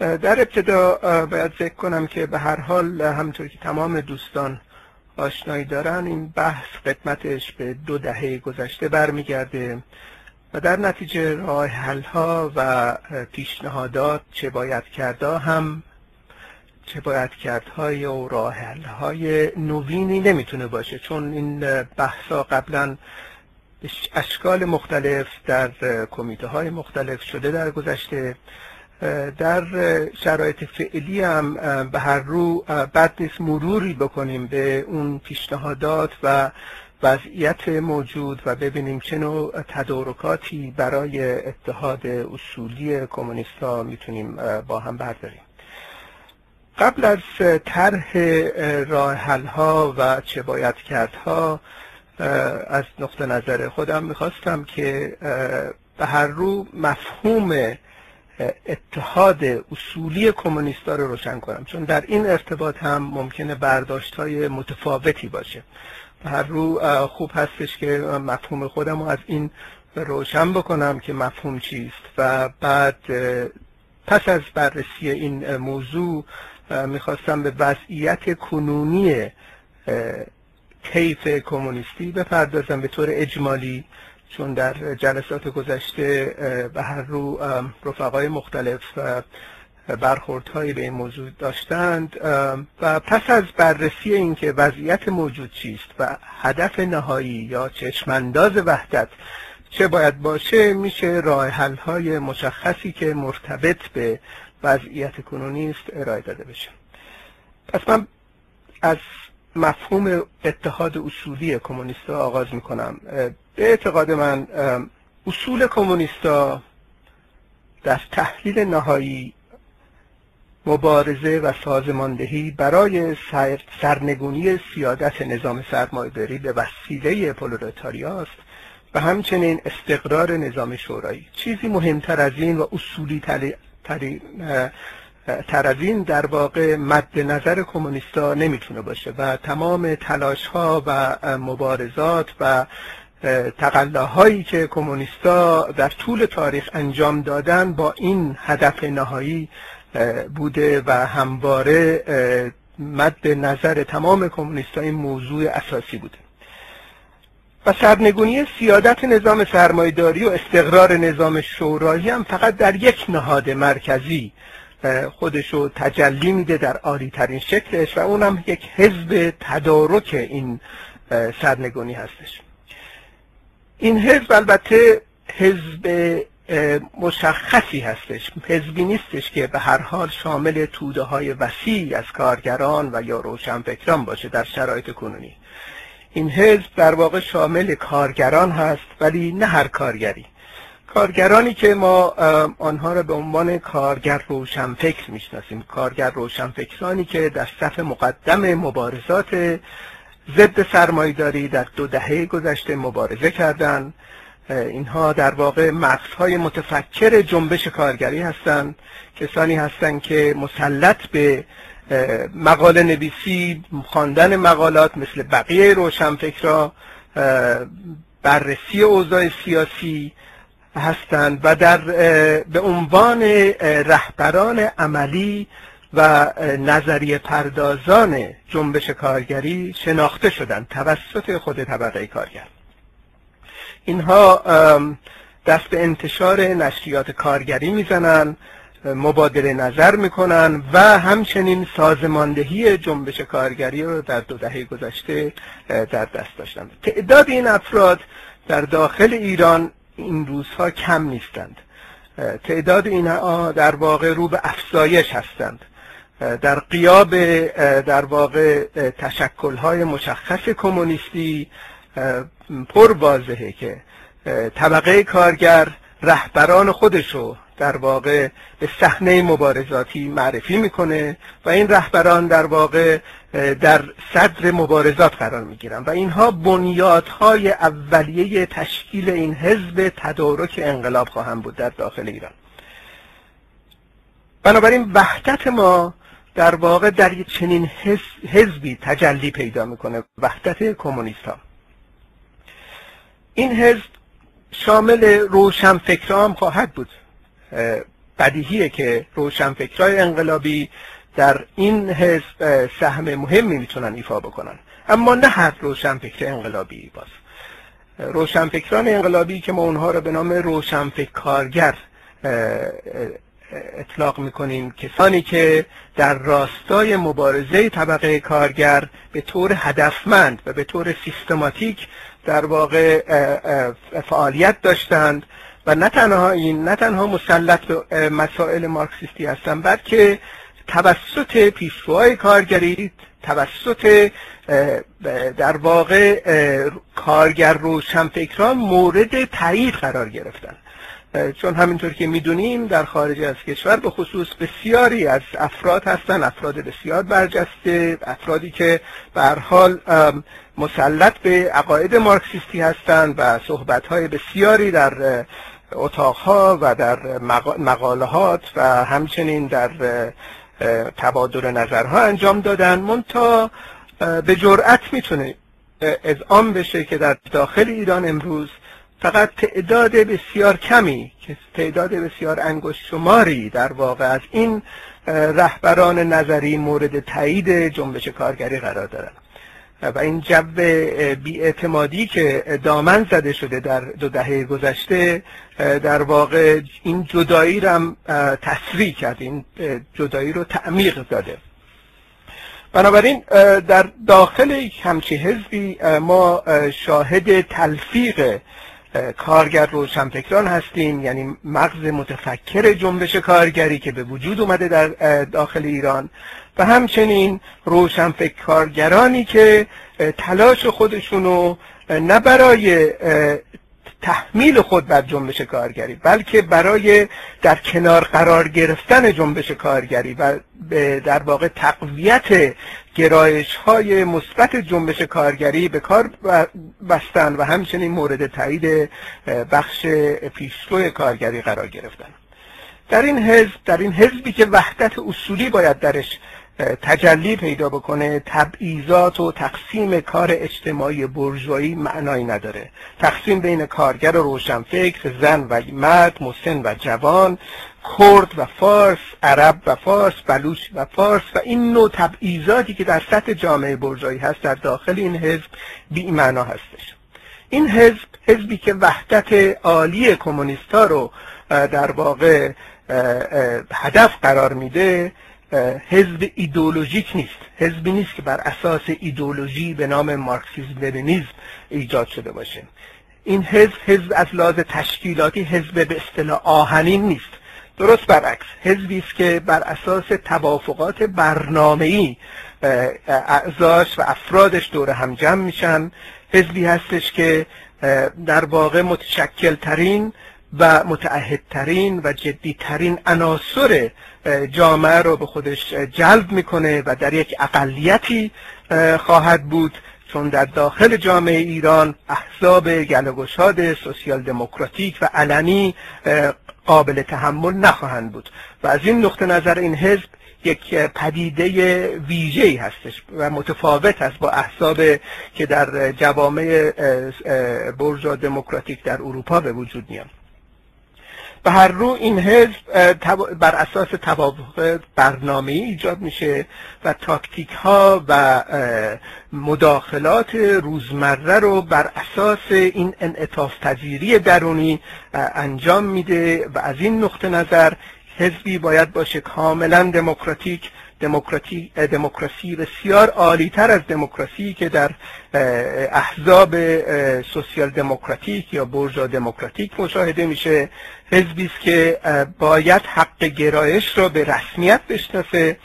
در ابتدا باید ذکر کنم که به هر حال همطور که تمام دوستان آشنایی دارن این بحث قدمتش به دو دهه گذشته برمیگرده و در نتیجه راه حل ها و پیشنهادات چه باید کرده هم چه باید کردهای و راه حل های نوینی نمی‌تونه باشه. چون این بحث ها قبلا اشکال مختلف در کمیته های مختلف شده در گذشته. در شرایط فعلی هم به هر رو بد نیست مروری بکنیم به اون پیشنهادات و وضعیت موجود و ببینیم چه نوع تدارکاتی برای اتحاد اصولی کمونیستا می‌تونیم با هم برداریم. قبل از طرح راه ها و چه باید کردها از نقطه نظر خودم می‌خواستم که به هر رو مفهوم اتحاد اصولی کمونیستا رو روشن کنم. چون در این ارتباط هم ممکنه برداشت های متفاوتی باشه. به هر رو خوب هستش که مفهوم خودم رو از این روشن بکنم که مفهوم چیست. و بعد پس از بررسی این موضوع می‌خواستم به وضعیت کنونی کیف کمونیستی بپردازم. به طور اجمالی چون در جلسات گذشته به هر رو رفقای مختلف برخوردهایی به این موضوع داشتند و پس از بررسی اینکه وضعیت موجود چیست و هدف نهایی یا چشمانداز وحدت چه باید باشه میشه راه حل های مشخصی که مرتبط به وضعیت کنونی است ارائه داده بشه. پس من از مفهوم اتحاد اصولی کمونیستا آغاز می‌کنم. به اعتقاد من اصول کمونیستا در تحلیل نهایی مبارزه و سازماندهی برای سرنگونی سیادت نظام سرمایه‌داری به وسیله پرولتاریا است و همچنین استقرار نظام شورایی. چیزی مهمتر از این و اصولی تر از این در واقع مد نظر کمونیستا نمی‌تونه باشه و تمام تلاش ها و مبارزات و تقلاهایی که کمونیستا در طول تاریخ انجام دادن با این هدف نهایی بوده و همواره مد نظر تمام کمونیستا این موضوع اساسی بوده. و سرنگونی سیادت نظام سرمایداری و استقرار نظام شورایی هم فقط در یک نهاد مرکزی خودشو تجلی میده در عالی ترین شکلش و اونم یک حزب تدارک این سرنگونی هستش. این حزب البته حزب مشخصی هستش حزبی نیستش که به هر حال شامل توده های وسیعی از کارگران و یا روشنفکران باشه در شرایط کنونی. این حزب در واقع شامل کارگران هست ولی نه هر کارگری. کارگرانی که ما آنها را به عنوان کارگر روشنفکر می‌شناسیم. کارگر روشنفکرانی که در صف مقدم مبارزات ضد سرمایداری در دو دهه گذشته مبارزه کردند اینها در واقع مغزهای متفکر جنبش کارگری هستند. کسانی هستند که مسلط به مقاله نویسی خواندن مقالات مثل بقیه روشنفکرا بررسی اوضاع سیاسی هستند و در به عنوان رهبران عملی و نظریه پردازان جنبش کارگری شناخته شدند توسط خود طبقه کارگر. اینها دست به انتشار نشریات کارگری می‌زنن مبادله نظر می‌کنن و همچنین سازماندهی جنبش کارگری رو در دو دهه گذشته در دست داشتند. تعداد این افراد در داخل ایران این روزها کم نیستند. تعداد اینها در واقع رو به افزایش هستند. در قیاب در واقع تشکلهای مشخص کمونیستی پر واضحه که طبقه کارگر رهبران خودشو در واقع به صحنه مبارزاتی معرفی می‌کنه و این رهبران در واقع در صدر مبارزات قرار می‌گیرن و اینها بنیادهای اولیه تشکیل این حزب تدارک انقلاب خواهند بود در داخل ایران. بنابراین وحدت ما در واقع در چنین حزبی تجلی پیدا می‌کنه وحدت کمونیست ها این حزب شامل روشنفکران خواهد بود. بدیهیه که روشنفکرای انقلابی در این حزب سهم مهمی می‌تونن ایفا بکنن. اما نه هر روشنفکر انقلابی باز. روشنفکران انقلابی که ما اونها رو به نام روشنفکر کارگر اطلاق می‌کنیم. کسانی که در راستای مبارزه طبقه کارگر به طور هدفمند و به طور سیستماتیک در واقع فعالیت داشتند و نه تنها این نه تنها مسلط به مسائل مارکسیستی هستند بلکه توسط پیشروهای کارگری توسط در واقع کارگر روشنفکران مورد تایید قرار گرفتن چون همینطور که می‌دونیم در خارج از کشور به خصوص بسیاری از افراد هستن افراد بسیار برجسته افرادی که به حال مسلط به عقاید مارکسیستی هستند و صحبتهای بسیاری در اتاقها و در مقالهات و همچنین در تبادل نظرها انجام دادن. منتها به جرأت می‌تونه اذعان بشه که در داخل ایران امروز فقط تعداد بسیار کمی که تعداد بسیار انگشت شماری در واقع. از این رهبران نظری مورد تایید جنبش کارگری قرار دارند و این جو بیاعتمادی که دامن زده شده در دو دهه گذشته در واقع این جدایی رو هم تسریع کرد این جدایی رو تعمیق داده. بنابراین در داخل همچی حزبی ما شاهد تلفیق کارگر روشنفکران هستیم. یعنی مغز متفکر جنبش کارگری که به وجود اومده در داخل ایران. و همچنین روشنفکر کارگرانی که تلاش خودشونو نه برای تحمیل خود بر جنبش کارگری بلکه برای در کنار قرار گرفتن جنبش کارگری و در واقع تقویت گرایش های مثبت جنبش کارگری به کار بستن و همچنین مورد تایید بخش پیشرو کارگری قرار گرفتن. در این حزب در این حزبی که وحدت اصولی باید درش تجلی پیدا بکنه تبعیضات و تقسیم کار اجتماعی برجوایی معنایی نداره. تقسیم بین کارگر و روشنفکر زن و مرد مسن و جوان کرد و فارس عرب و فارس بلوچ و فارس و این نوع تبعیضاتی که در سطح جامعه برجوایی هست در داخل این حزب بی معنا هستش. این حزب حزبی که وحدت عالی کمونیستا رو در واقع هدف قرار میده حزب ایدولوژیک نیست. حزبی نیست که بر اساس ایدولوژی به نام مارکسیسم لنینیسم ایجاد شده باشه. این حزب حزب از لحاظ تشکیلاتی حزب به اصطلاح آهنین نیست. درست برعکس حزبی است که بر اساس توافقات برنامه‌ای اعضاش و افرادش دور هم جمع میشن. حزبی هستش که در واقع متشکل ترین و متعهدترین و جدیترین عناصر جامعه رو به خودش جلب می‌کنه و در یک اقلیتی خواهد بود. چون در داخل جامعه ایران احزاب گلگشاد سوسیال دموکراتیک و علنی قابل تحمل نخواهند بود. و از این نقطه نظر این حزب یک پدیده ویژه‌ای هستش و متفاوت است با احزاب که در جوامع برجا دموکراتیک در اروپا به وجود میان. به هر رو این حزب بر اساس توافق برنامه ایجاد میشه و تاکتیک ها و مداخلات روزمره رو بر اساس این انعطاف پذیری درونی انجام میده و از این نقطه نظر حزبی باید باشه کاملا دموکراتیک دموکراسی بسیار عالی تر از دموکراسی که در احزاب سوسیال دموکراتیک یا برجا دموکراتیک مشاهده میشه. حزبی است که باید حق گرایش را به رسمیت بشناسه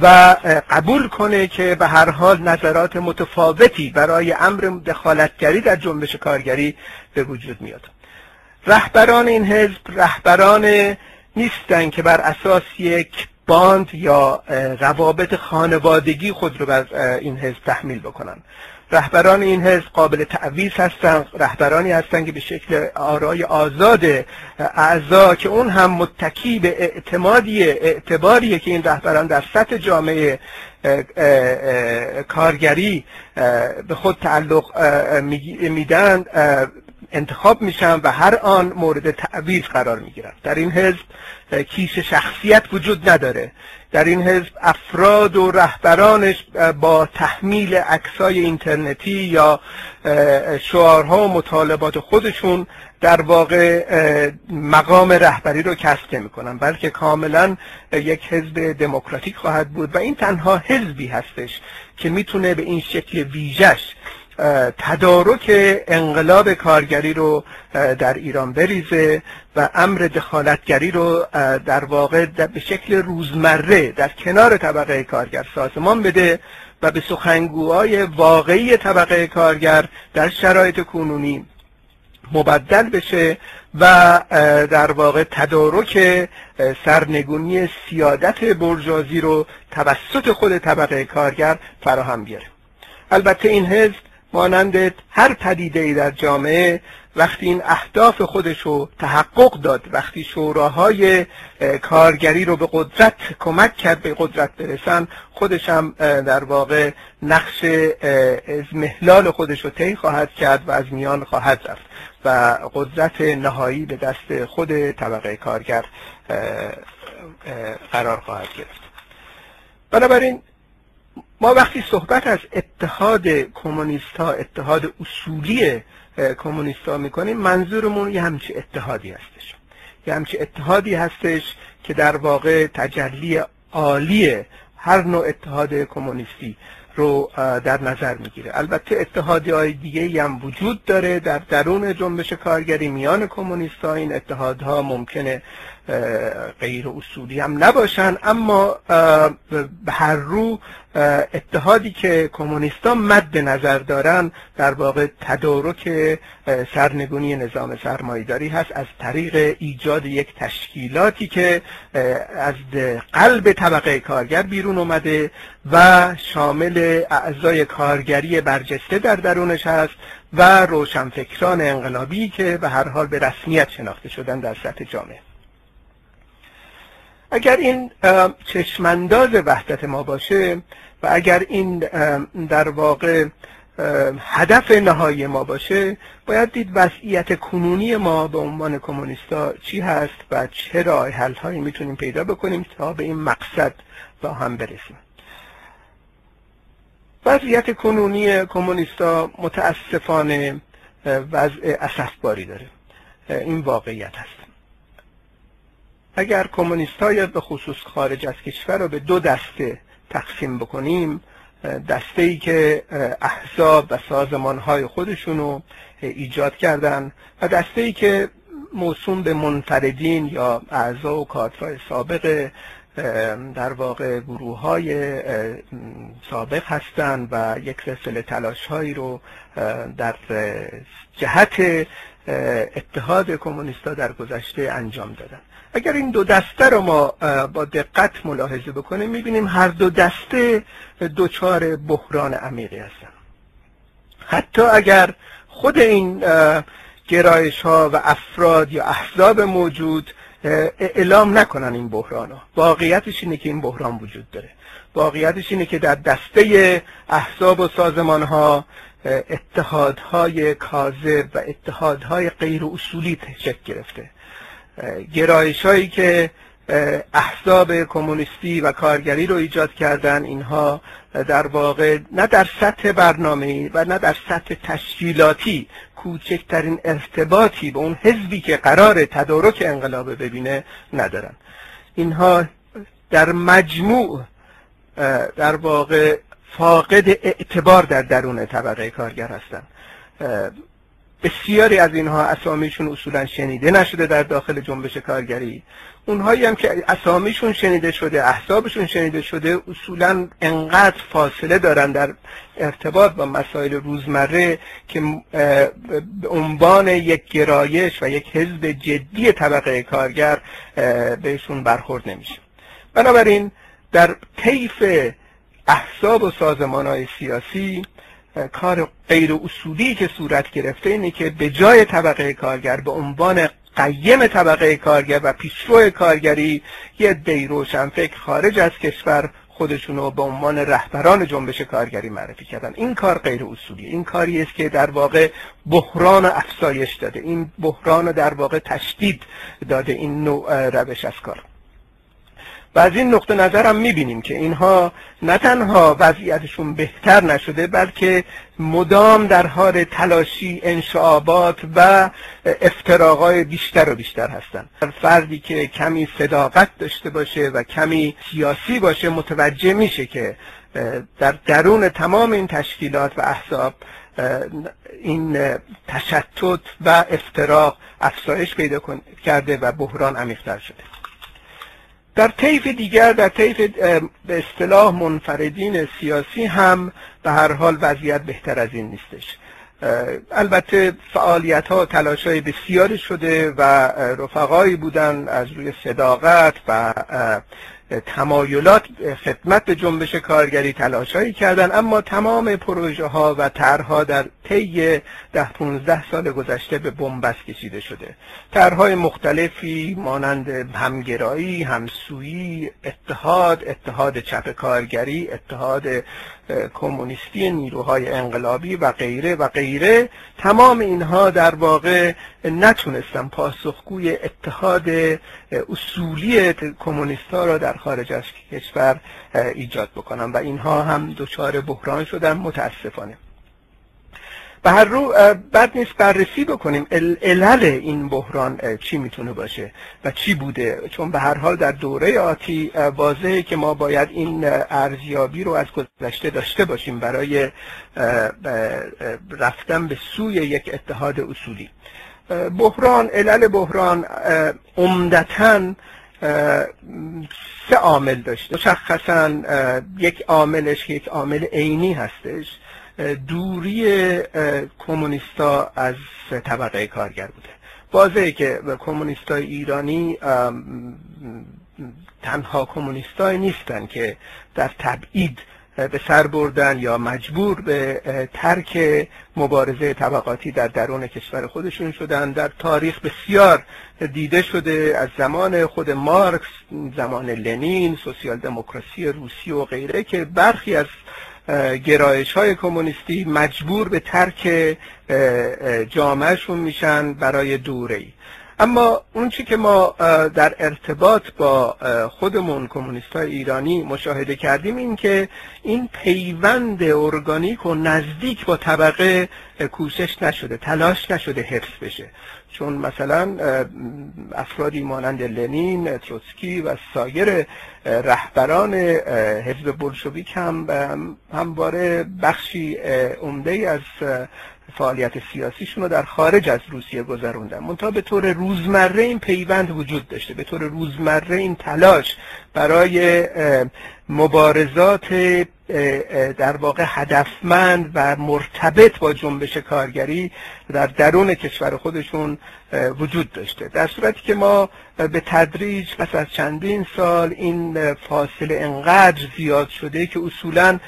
و قبول کنه که به هر حال نظرات متفاوتی برای امر دخالتگری در جنبش کارگری به وجود میاد. رهبران این حزب رهبران نیستن که بر اساس یک باند یا روابط خانوادگی خود رو بر این حزب تحمیل بکنن. رهبران این حزب قابل تعویز هستند رهبرانی هستند که به شکل آرای آزاد اعضا که اون هم متکی به اعتمادی اعتباریه که این رهبران در سطح جامعه کارگری به خود تعلق میدن انتخاب میشن و هر آن مورد تعویض قرار می‌گیرن در این حزب کیش شخصیت وجود نداره. در این حزب افراد و رهبرانش با تحمیل عکسای اینترنتی یا شعارها و مطالبات خودشون در واقع مقام رهبری رو کسب می‌کنن بلکه کاملا یک حزب دموکراتیک خواهد بود و این تنها حزبی هستش که می‌تونه به این شکل ویژش تدارک انقلاب کارگری رو در ایران بریزه و امر دخالتگری رو در واقع به شکل روزمره در کنار طبقه کارگر سازمان بده و به سخنگوهای واقعی طبقه کارگر در شرایط کنونی مبدل بشه و در واقع تدارک سرنگونی سیادت برجازی رو توسط خود طبقه کارگر فراهم بیاره. البته این حزب مانند هر پدیده ای در جامعه وقتی این اهداف خودش رو تحقق داد وقتی شوراهای کارگری رو به قدرت کمک کرد به قدرت برسن خودش هم در واقع نقش محلال خودش رو طی خواهد کرد و از میان خواهد رفت و قدرت نهایی به دست خود طبقه کارگر قرار خواهد گرفت. بنابراین ما وقتی صحبت از اتحاد کمونیست ها اتحاد اصولی کمونیست ها می‌کنیم منظورمون یه همچی اتحادی هستش. یه همچی اتحادی هستش که در واقع تجلی عالی هر نوع اتحاد کمونیستی رو در نظر می‌گیره. البته اتحادی های دیگه هم وجود داره در درون جنبش کارگری میان کمونیست ها این اتحادها ممکنه غیر اصولی هم نباشن اما به هر رو اتحادی که کمونیستان مد نظر دارن در واقع تدارک سرنگونی نظام سرمایداری هست از طریق ایجاد یک تشکیلاتی که از قلب طبقه کارگر بیرون اومده و شامل اعضای کارگری برجسته در درونش هست و روشنفکران انقلابی که به هر حال به رسمیت شناخته شدن در سطح جامعه. اگر این چشمانداز وحدت ما باشه و اگر این در واقع هدف نهایی ما باشه باید دید وضعیت کنونی ما به عنوان کمونیستا چی هست و چه راه حل هایی می‌تونیم پیدا بکنیم تا به این مقصد با هم برسیم. وضعیت کنونی کمونیستا متاسفانه وضع اسفباری داره. این واقعیت هست. اگر کمونیست های به خصوص خارج از کشور رو به دو دسته تقسیم بکنیم دسته ای که احزاب و سازمان های خودشونو ایجاد کردن و دسته ای که موسوم به منفردین یا اعضا و کادرهای سابق در واقع گروه های سابق هستند و یک سلسله تلاش هایی رو در جهت اتحاد کمونیستا در گذشته انجام دادن. اگر این دو دسته رو ما با دقت ملاحظه بکنیم می‌بینیم هر دو دسته دوچار بحران عمیقی هستن. حتی اگر خود این گرایش ها و افراد یا احزاب موجود اعلام نکنن این بحران ها واقعیتش اینه که این بحران وجود داره. واقعیتش اینه که در دسته احزاب و سازمان ها اتحادهای کاذب و اتحادهای غیر اصولی شکل گرفته. گرایش هایی که احزاب کمونیستی و کارگری رو ایجاد کردن اینها در واقع نه در سطح برنامه و نه در سطح تشکیلاتی کوچکترین ارتباطی به اون حزبی که قرار تدارک انقلاب ببینه ندارن. اینها در مجموع در واقع فاقد اعتبار در درون طبقه کارگر هستند بسیاری از اینها اسامیشون اصولا شنیده نشده در داخل جنبش کارگری. اونهایی هم که اسامیشون شنیده شده احسابشون شنیده شده اصولا انقدر فاصله دارن در ارتباط با مسائل روزمره که به عنوان یک گرایش و یک حزب جدی طبقه کارگر بهشون برخورد نمیشه. بنابراین در طیف احساب و سازمان های سیاسی کار غیر اصولی که صورت گرفته اینه که به جای طبقه کارگر به عنوان قیم طبقه کارگر و پیشرو کارگری یه دی فکر خارج از کشور خودشونو به عنوان رهبران جنبش کارگری معرفی کردن. این کار غیر اصولیه این کاری است که در واقع بحران افزایش داده. این بحران در واقع تشدید داده. این نوع روش از کار. و از این نقطه نظر هم می‌بینیم که اینها نه تنها وضعیتشون بهتر نشده بلکه مدام در حال تلاشی انشعابات و افتراقای بیشتر و بیشتر هستند فردی که کمی صداقت داشته باشه و کمی سیاسی باشه متوجه میشه که در درون تمام این تشکیلات و احزاب این تشتت و افتراق افزایش پیدا کرده و بحران عمیقتر شده. در طیف دیگر در طیف به اصطلاح منفردین سیاسی هم به هر حال وضعیت بهتر از این نیستش. البته فعالیت ها تلاش های بسیاری شده و رفقایی بودن از روی صداقت و تمایلات خدمت به جنبش کارگری تلاشایی کردن اما تمام پروژه ها و طرحها در طی ده 15 سال گذشته به بنبست کشیده شده. طرحهای مختلفی مانند همگرایی همسویی اتحاد اتحاد چپ کارگری اتحاد کمونیستی نیروهای انقلابی و غیره و غیره تمام اینها در واقع نتونستن پاسخگوی اتحاد اصولی کمونیست ها را در خارج از کشور ایجاد بکنن. و اینها هم دچار بحران شدن متاسفانه. به هر رو بد نیست بررسی بکنیم علل این بحران چی می‌تونه باشه و چی بوده. چون به هر حال در دوره آتی واضحه که ما باید این ارزیابی رو از گذشته داشته باشیم برای رفتن به سوی یک اتحاد اصولی. بحران علل بحران عمدتا سه عامل داشته. مشخصا یک عاملش یک عامل عینی هستش. دوری کمونیستا از طبقه کارگر بوده. واضحه که کمونیستای ایرانی تنها کمونیستای نیستن که در تبعید به سر بردن یا مجبور به ترک مبارزه طبقاتی در درون کشور خودشون شدن. در تاریخ بسیار دیده شده از زمان خود مارکس زمان لنین سوسیال دموکراسی روسی و غیره که برخی از گرایش های کمونیستی مجبور به ترک جامعهشون میشن برای دوره ای اما اون چی که ما در ارتباط با خودمون کمونیست های ایرانی مشاهده کردیم این که این پیوند ارگانیک و نزدیک با طبقه کوشش نشده تلاش نشده حفظ بشه. چون مثلا افرادی مانند لنین تروتسکی و سایر رهبران حزب بلشویک هم همواره بخشی عمده از فعالیت سیاسیشون رو در خارج از روسیه گذروندن. منتها به طور روزمره این پیوند وجود داشته به طور روزمره این تلاش برای مبارزات در واقع هدفمند و مرتبط با جنبش کارگری در درون کشور خودشون وجود داشته. در صورتی که ما به تدریج پس از چندین سال این فاصله انقدر زیاد شده که اصولا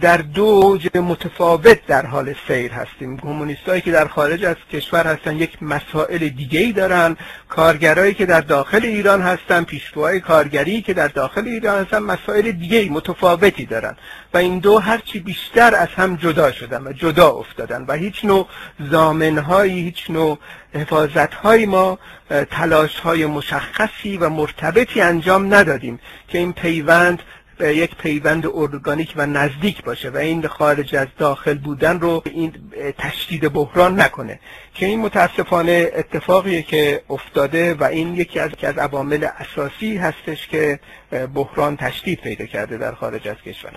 در دو اوج متفاوت در حال سیر هستیم. کمونیستایی که در خارج از کشور هستن یک مسائل دیگه ای دارن. کارگرایی که در داخل ایران هستن پیشروهای کارگری که در داخل ایران هستن مسائل دیگه متفاوتی دارن. و این دو هرچی بیشتر از هم جدا شدن و جدا افتادن. و هیچ نوع زامنهایی هیچ نوع حفاظتهایی ما تلاشهای مشخصی و مرتبطی انجام ندادیم که این پیوند یک پیوند ارگانیک و نزدیک باشه و این خارج از داخل بودن رو این تشدید بحران نکنه. که این متاسفانه اتفاقیه که افتاده و این یکی از از عوامل اساسی هستش که بحران تشدید پیدا کرده در خارج از کشور.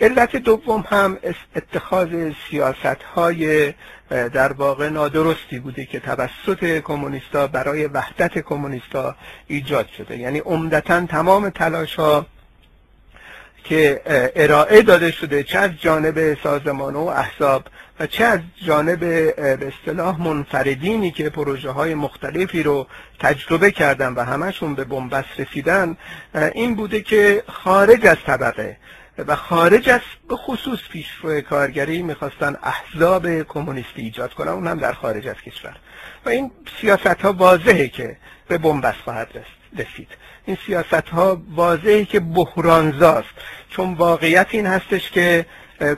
علت دوم هم اتخاذ سیاست های در واقع نادرستی بوده که توسط کمونیستا برای وحدت کمونیستا ایجاد شده. یعنی عمدتا تمام تلاش ها که ارائه داده شده چه از جانب سازمان و احزاب و چه از جانب به اصطلاح منفردینی که پروژه های مختلفی رو تجربه کردن و همشون به بنبست رسیدن این بوده که خارج از طبقه و خارج از به خصوص پیشرو کارگری می‌خواستن احزاب کمونیستی ایجاد کنن اون هم در خارج از کشور. و این سیاست ها واضحه که به بنبست خواهد رسید. این سیاست ها واضحه که بحرانزاست چون واقعیت این هستش که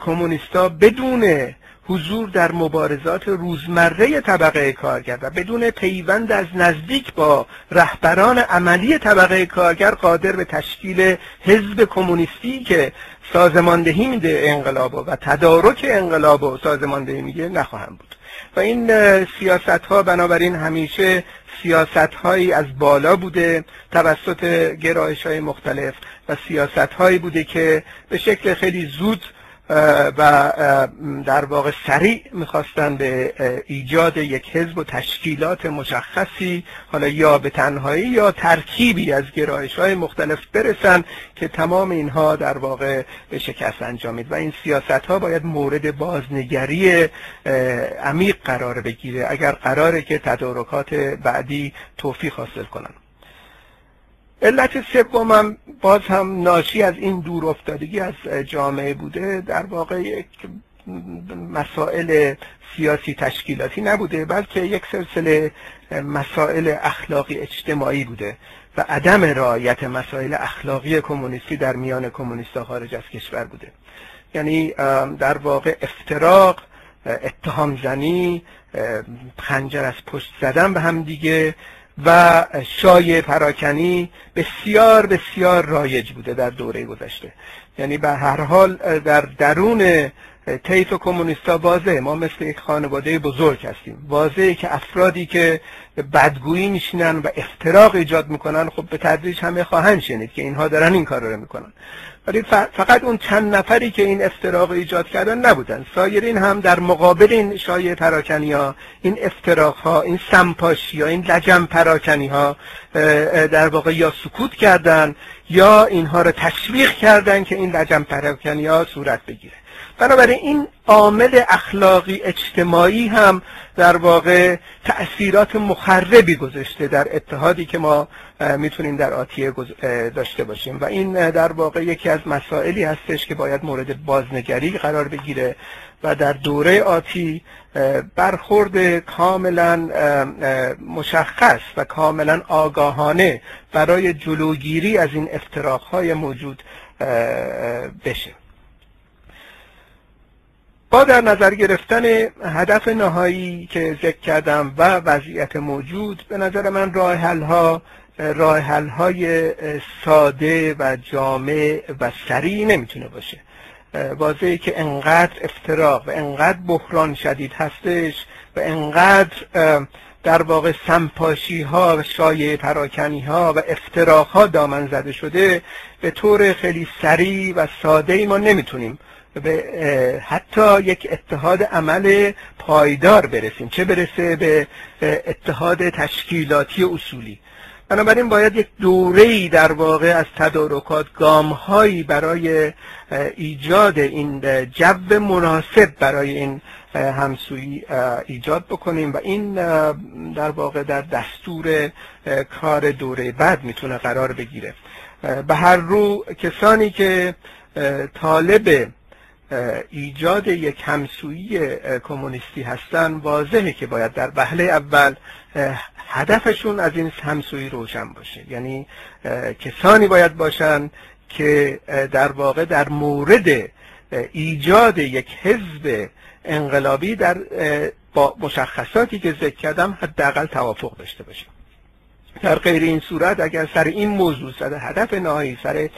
کمونیستا بدون حضور در مبارزات روزمره طبقه کارگر و بدون پیوند از نزدیک با رهبران عملی طبقه کارگر قادر به تشکیل حزب کمونیستی که سازماندهی میده انقلاب و تدارک انقلاب و سازماندهی میگه نخواهم بود. و این سیاست ها بنابراین همیشه سیاست هایی از بالا بوده توسط گرایش های مختلف و سیاست هایی بوده که به شکل خیلی زود و در واقع سریع می‌خواستن به ایجاد یک حزب و تشکیلات مشخصی حالا یا به تنهایی یا ترکیبی از گرایش های مختلف برسن که تمام اینها در واقع به شکست انجامید. و این سیاست ها باید مورد بازنگری عمیق قرار بگیره اگر قراره که تدارکات بعدی توفیق حاصل کنن علت سومم باز هم ناشی از این دور افتادگی از جامعه بوده در واقع یک مسائل سیاسی تشکیلاتی نبوده بلکه یک سلسله مسائل اخلاقی اجتماعی بوده و عدم رعایت مسائل اخلاقی کمونیستی در میان کمونیست خارج از کشور بوده. یعنی در واقع افتراق اتهام زنی خنجر از پشت زدن به هم دیگه و شای پراکنی بسیار بسیار رایج بوده در دوره گذشته. یعنی به هر حال در درون طیف کمونیستا واضحه. ما مثل یک خانواده بزرگ هستیم. واضحه که افرادی که بدگویی میشینن و افتراق ایجاد می‌کنن خب به تدریج همه خواهند شنید که اینها دارن این کار رو می‌کنن. ولی فقط اون چند نفری که این افتراق ایجاد کردن نبودن. سایرین هم در مقابل این شایع پراکنی ها این افتراق ها این سمپاشی ها این لجم پراکنی ها در واقع یا سکوت کردن یا اینها رو تشویق کردن که این لجم پراکنی ها صورت بگیره. بنابراین این عامل اخلاقی اجتماعی هم در واقع تأثیرات مخربی گذاشته در اتحادی که ما می‌تونیم در آتیه داشته باشیم. و این در واقع یکی از مسائلی هستش که باید مورد بازنگری قرار بگیره و در دوره آتی برخورد کاملا مشخص و کاملا آگاهانه برای جلوگیری از این افتراقهای موجود بشه. با در نظر گرفتن هدف نهایی که ذکر کردم و وضعیت موجود به نظر من راه ها راه های ساده و جامع و سریع نمی‌تونه باشه. واضحه که انقدر افتراق و انقدر بحران شدید هستش و انقدر در واقع سمپاشی ها و شایع پراکنی ها و افتراق ها دامن زده شده به طور خیلی سریع و ساده ای ما نمی‌تونیم به حتی یک اتحاد عمل پایدار برسیم. چه برسه به اتحاد تشکیلاتی اصولی. بنابراین باید یک دوره در واقع از تدارکات گامهایی برای ایجاد این جو مناسب برای این همسویی ایجاد بکنیم و این در واقع در دستور کار دوره بعد می‌تونه قرار بگیره. به هر رو کسانی که طالب ایجاد یک همسویی کمونیستی هستن واضحه که باید در وهله اول هدفشون از این همسویی روشن باشه. یعنی کسانی باید باشن که در واقع در مورد ایجاد یک حزب انقلابی در با مشخصاتی که ذکر کردم حداقل توافق داشته باشه در غیر این صورت اگر سر این موضوع سر هدف نهایی سر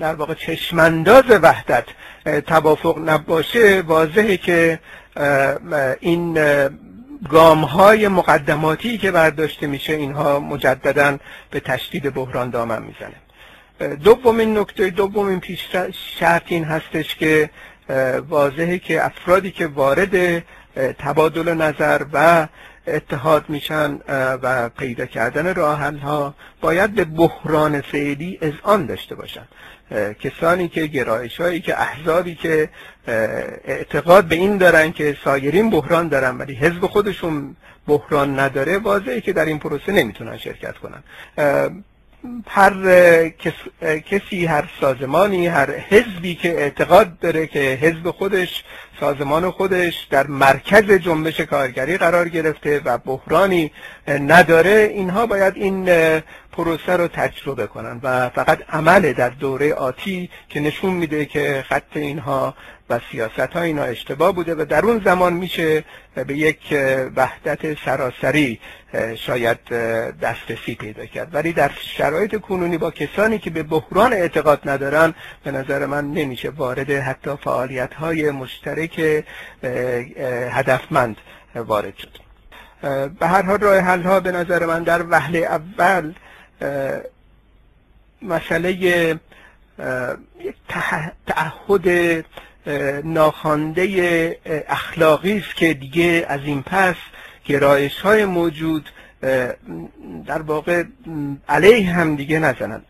در واقع چشمانداز وحدت توافق نباشه واضحه که این گام های مقدماتی که برداشته میشه اینها مجددا به تشدید بحران دامن می‌زنه. دومین نکته دومین پیش شرط این هستش که واضحه که افرادی که وارد تبادل نظر و اتحاد میشن و پیدا کردن راحل ها باید به بحران فعلی آن داشته باشن. کسانی که گرایش هایی که احزابی که اعتقاد به این دارن که سایرین بحران دارن ولی حزب خودشون بحران نداره واضحه که در این پروسه نمی‌تونن شرکت کنن. هر کسی هر سازمانی هر حزبی که اعتقاد داره که حزب خودش سازمان خودش در مرکز جنبش کارگری قرار گرفته و بحرانی نداره اینها باید این پروسه رو تجربه کنن. و فقط عمل در دوره آتی که نشون میده که خط اینها و سیاست ها اینا اشتباه بوده و در اون زمان میشه به یک وحدت سراسری شاید دسترسی پیدا کرد. ولی در شرایط کنونی با کسانی که به بحران اعتقاد ندارن به نظر من نمیشه وارد حتی فعالیت های مشترک هدفمند وارد شد. به هر حال راه حل ها به نظر من در وهله اول مسئله یک تعهد ناخوانده اخلاقی است که دیگه از این پس گرایش های موجود در واقع علیه هم دیگه نزنند.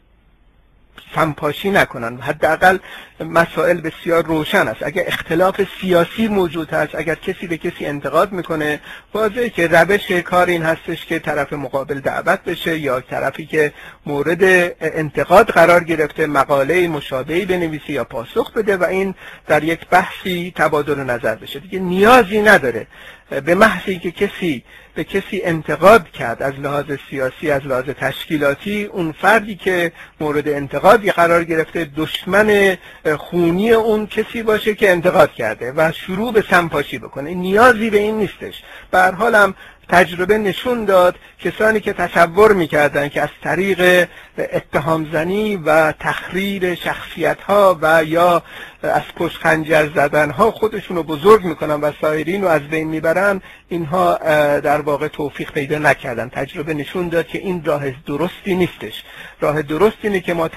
سمپاشی نکنن. حداقل مسائل بسیار روشن است. اگر اختلاف سیاسی موجود هست اگر کسی به کسی انتقاد می‌کنه واضحه که روش کار این هستش که طرف مقابل دعوت بشه یا طرفی که مورد انتقاد قرار گرفته مقاله مشابهی بنویسه یا پاسخ بده و این در یک بحثی تبادل نظر بشه. دیگه نیازی نداره. به محضی که کسی به کسی انتقاد کرد از لحاظ سیاسی از لحاظ تشکیلاتی اون فردی که مورد انتقادی قرار گرفته دشمن خونی اون کسی باشه که انتقاد کرده و شروع به سمپاشی بکنه. نیازی به این نیستش. به هر حالم تجربه نشون داد کسانی که تصور می‌کردن که از طریق اتهامزنی و تخریر شخصیت ها و یا از پشت خنجر زدن ها خودشون رو بزرگ می‌کنن و سایرین رو از بین می‌برن اینها در واقع توفیق پیدا نکردن. تجربه نشون داد که این راه درستی نیستش. راه درست اینه که ما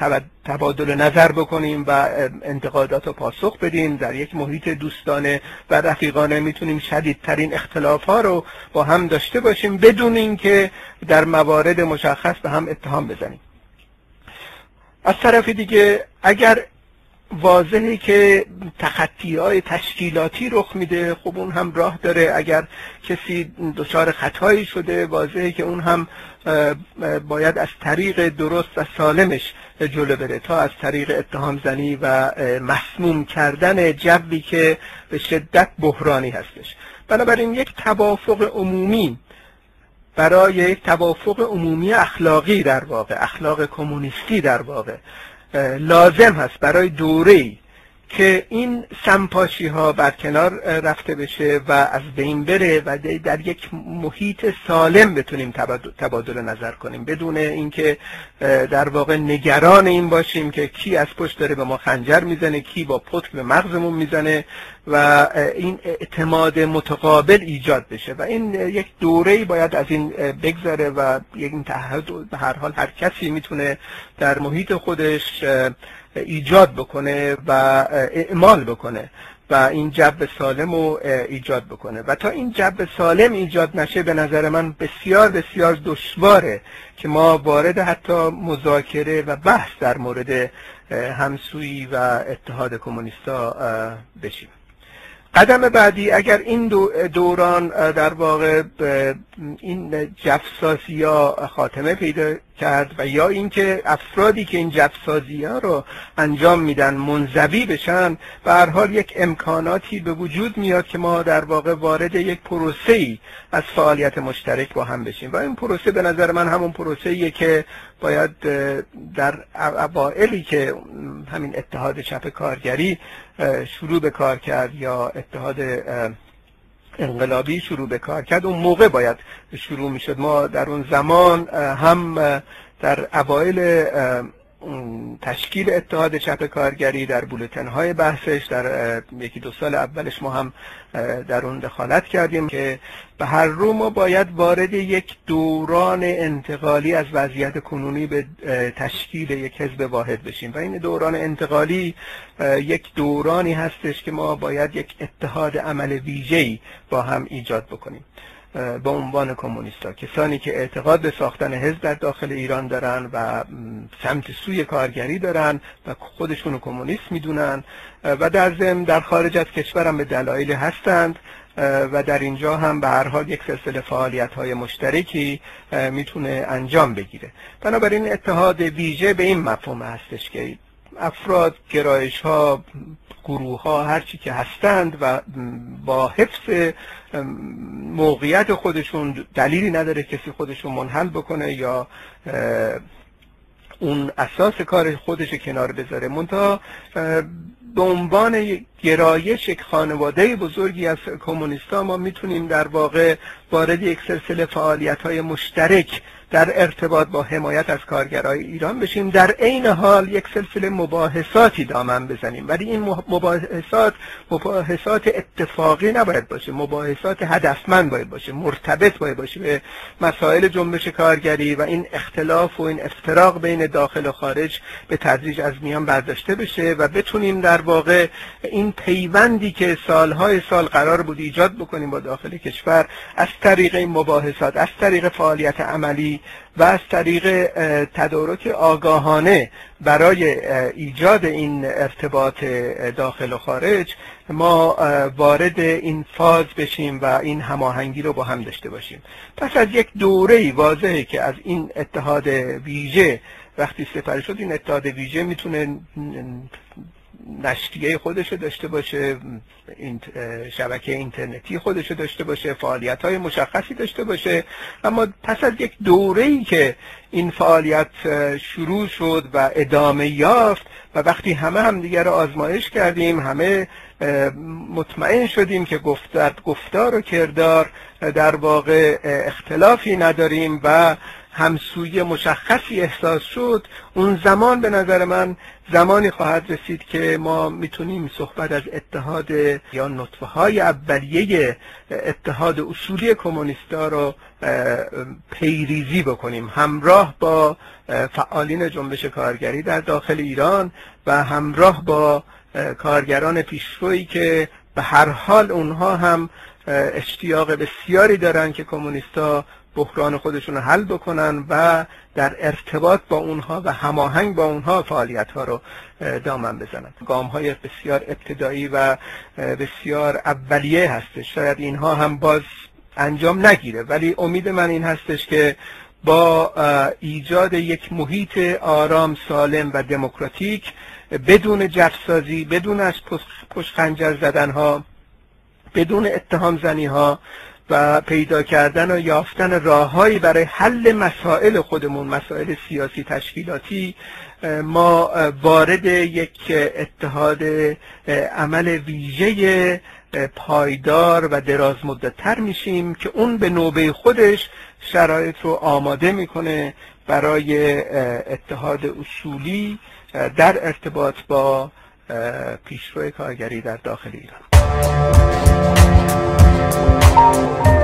تبادل نظر بکنیم و انتقادات رو پاسخ بدیم. در یک محیط دوستانه و رفیقانه می‌تونیم شدیدترین اختلاف ها رو با هم داشته باشیم بدون اینکه در موارد مشخص به هم اتهام بزنیم. از طرف دیگه اگر واضحه که تخطی های تشکیلاتی رخ میده خب اون هم راه داره. اگر کسی دچار خطایی شده واضحه که اون هم باید از طریق درست و سالمش جلو بره تا از طریق اتهام زنی و مسموم کردن جوی که به شدت بحرانی هستش. بنابراین یک توافق عمومی برای یک توافق عمومی اخلاقی در واقع اخلاق کمونیستی در واقع. لازم هست برای دوره که این سمپاشی ها برکنار رفته بشه و از بین بره و در یک محیط سالم بتونیم تبادل نظر کنیم. بدون اینکه در واقع نگران این باشیم که کی از پشت داره به ما خنجر می‌زنه کی با پتک به مغزمون می‌زنه و این اعتماد متقابل ایجاد بشه. و این یک دوره باید از این بگذره و یک تعهد به هر حال هر کسی می‌تونه در محیط خودش ایجاد بکنه و اعمال بکنه و این جب سالم رو ایجاد بکنه. و تا این جب سالم ایجاد نشه به نظر من بسیار بسیار دشواره که ما وارد حتی مذاکره و بحث در مورد همسویی و اتحاد کمونیستا بشیم. قدم بعدی اگر این دوران در واقع این جفسازی ها خاتمه پیدا کرد و یا اینکه افرادی که این جفسازی ها رو انجام میدن منزوی بشن به هر حال یک امکاناتی به وجود میاد که ما در واقع وارد یک پروسه ای از فعالیت مشترک با هم بشیم. و این پروسه به نظر من همون پروسه ایه که باید در اوائلی که همین اتحاد چپ کارگری شروع به کار کرد یا اتحاد انقلابی شروع به کار کرد. اون موقع باید شروع می‌شد. ما در اون زمان هم در اوایل تشکیل اتحاد چپ کارگری در بولتن های بحثش در یکی دو سال اولش ما هم در اون دخالت کردیم که به هر رو ما باید وارد یک دوران انتقالی از وضعیت کنونی به تشکیل یک حزب واحد بشیم. و این دوران انتقالی یک دورانی هستش که ما باید یک اتحاد عمل ویژه‌ای با هم ایجاد بکنیم. به عنوان کمونیستا. کسانی که اعتقاد به ساختن حزب در داخل ایران دارن و سمت سوی کارگری دارن و خودشونو کمونیست می‌دونن و در ضمن در خارج از کشورم به دلایل هستند و در اینجا هم به هر حال یک سلسله فعالیت های مشترکی می‌تونه انجام بگیره. بنابراین اتحاد ویژه به این مفهوم هستش که افراد گرایش ها گروه ها هرچی که هستند و با حفظ موقعیت خودشون دلیلی نداره کسی خودشون منحل بکنه یا اون اساس کار خودش کنار بذاره. منتها به عنوان گرایش یک خانواده بزرگی از کمونیستا ما می‌تونیم در واقع وارد یک سلسله فعالیت های مشترک در ارتباط با حمایت از کارگرای ایران بشیم. در عین حال یک سلسله مباحثاتی دامن بزنیم. ولی این مباحثات مباحثات اتفاقی نباید باشه. مباحثات هدفمند باید باشه. مرتبط باید باشه به مسائل جنبش کارگری و این اختلاف و این افتراق بین داخل و خارج به تدریج از میان برداشته بشه و بتونیم در واقع این پیوندی که سالهای سال قرار بود ایجاد بکنیم با داخل کشور از طریق این مباحثات از طریق فعالیت عملی و از طریق تدارک آگاهانه برای ایجاد این ارتباط داخل و خارج ما وارد این فاز بشیم و این هماهنگی رو با هم داشته باشیم. پس از یک دوره واضحه که از این اتحاد ویژه وقتی سپری شد این اتحاد ویژه می‌تونه نشریه خودش داشته باشه شبکه اینترنتی خودش داشته باشه فعالیت های مشخصی داشته باشه. اما پس از یک دوره ای که این فعالیت شروع شد و ادامه یافت و وقتی همه هم دیگر رو آزمایش کردیم همه مطمئن شدیم که گفتار, گفتار و کردار در واقع اختلافی نداریم و همسوی مشخصی احساس شد اون زمان به نظر من زمانی خواهد رسید که ما می‌تونیم صحبت از اتحاد یا نطفه های اولیه اتحاد اصولی کمونیستا رو پیریزی بکنیم. همراه با فعالین جنبش کارگری در داخل ایران و همراه با کارگران پیشرویی که به هر حال اونها هم اشتیاق بسیاری دارن که کمونیستا بحران خودشون رو حل بکنن و در ارتباط با اونها و هماهنگ با اونها فعالیت ها رو دامن بزنن. گام های بسیار ابتدایی و بسیار اولیه هستش. شاید اینها هم باز انجام نگیره. ولی امید من این هستش که با ایجاد یک محیط آرام سالم و دموکراتیک بدون جفسازی بدون از پشت خنجر زدن ها بدون اتهام زنی ها و پیدا کردن و یافتن راههایی برای حل مسائل خودمون مسائل سیاسی تشکیلاتی ما وارد یک اتحاد عمل ویژه پایدار و دراز تر میشیم که اون به نوبه خودش شرایط رو آماده می‌کنه برای اتحاد اصولی در ارتباط با پیشرو کارگری در داخل ایران. Thank you.